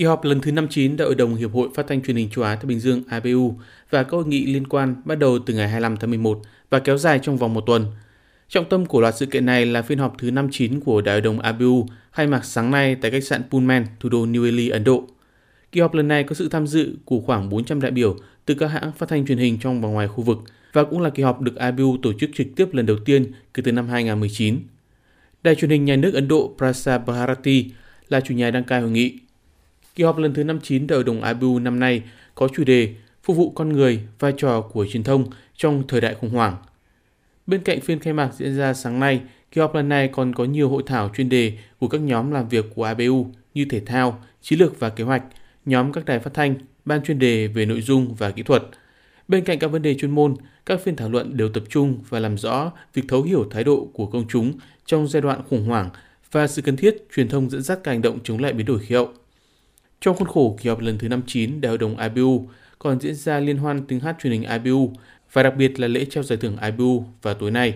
Kỳ họp lần thứ 59 Đại hội đồng Hiệp hội Phát thanh Truyền hình Châu Á Thái Bình Dương ABU và các hội nghị liên quan bắt đầu từ ngày 25 tháng 11 và kéo dài trong vòng một tuần. Trọng tâm của loạt sự kiện này là phiên họp thứ 59 của Đại hội đồng ABU khai mạc sáng nay tại khách sạn Pullman, thủ đô New Delhi, Ấn Độ. Kỳ họp lần này có sự tham dự của khoảng 400 đại biểu từ các hãng phát thanh truyền hình trong và ngoài khu vực và cũng là kỳ họp được ABU tổ chức trực tiếp lần đầu tiên kể từ năm 2019. Đài truyền hình nhà nước Ấn Độ Prasar Bharati là chủ nhà đăng cai hội nghị. Kỳ họp lần thứ 59 Đại hội đồng Ibu năm nay có chủ đề Phục vụ con người, vai trò của truyền thông trong thời đại khủng hoảng. Bên cạnh phiên khai mạc diễn ra sáng nay, kỳ họp lần này còn có nhiều hội thảo chuyên đề của các nhóm làm việc của Ibu như thể thao, chiến lược và kế hoạch, nhóm các đài phát thanh, ban chuyên đề về nội dung và kỹ thuật. Bên cạnh các vấn đề chuyên môn, các phiên thảo luận đều tập trung và làm rõ việc thấu hiểu thái độ của công chúng trong giai đoạn khủng hoảng và sự cần thiết truyền thông dẫn dắt các hành động chống lại biến đổi khí hậu. Trong khuôn khổ kỳ họp lần thứ 59 Đại hội đồng IBU còn diễn ra liên hoan tiếng hát truyền hình IBU và đặc biệt là lễ trao giải thưởng IBU vào tối nay.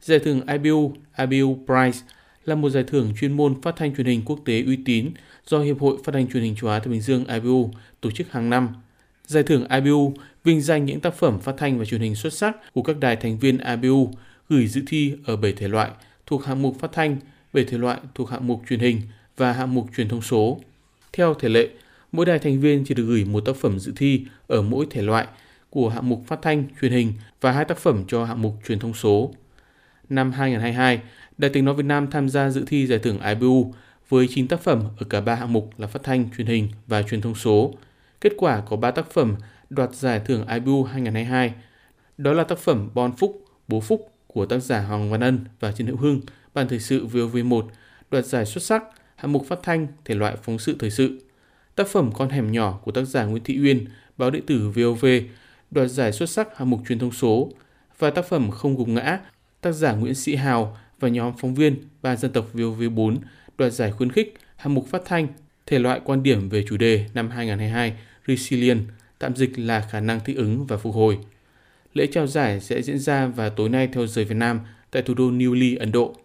Giải thưởng IBU, IBU Prize là một giải thưởng chuyên môn phát thanh truyền hình quốc tế uy tín do Hiệp hội Phát thanh truyền hình châu Á Thái Bình Dương IBU tổ chức hàng năm. Giải thưởng IBU vinh danh những tác phẩm phát thanh và truyền hình xuất sắc của các đài thành viên IBU gửi dự thi ở 7 thể loại thuộc hạng mục phát thanh, 7 thể loại thuộc hạng mục truyền hình và hạng mục truyền thông số. Theo thể lệ, mỗi đài thành viên chỉ được gửi một tác phẩm dự thi ở mỗi thể loại của hạng mục phát thanh, truyền hình và hai tác phẩm cho hạng mục truyền thông số. Năm 2022, Đài tiếng nói Việt Nam tham gia dự thi giải thưởng IBU với 9 tác phẩm ở cả ba hạng mục là phát thanh, truyền hình và truyền thông số. Kết quả có 3 tác phẩm đoạt giải thưởng IBU 2022. Đó là tác phẩm Bon Phúc, Bố Phúc của tác giả Hoàng Văn Ân và Trần Hữu Hưng, Ban Thời sự VOV1, đoạt giải xuất sắc hạng mục phát thanh thể loại phóng sự thời sự. Tác phẩm Con hẻm nhỏ của tác giả Nguyễn Thị Uyên, báo điện tử VOV, đoạt giải xuất sắc hạng mục truyền thông số và tác phẩm Không gục ngã, tác giả Nguyễn Sĩ Hào và nhóm phóng viên Ban dân tộc VOV4 đoạt giải khuyến khích hạng mục phát thanh thể loại quan điểm về chủ đề năm 2022 Resilient, tạm dịch là khả năng thích ứng và phục hồi. Lễ trao giải sẽ diễn ra vào tối nay theo giờ Việt Nam tại thủ đô New Delhi, Ấn Độ.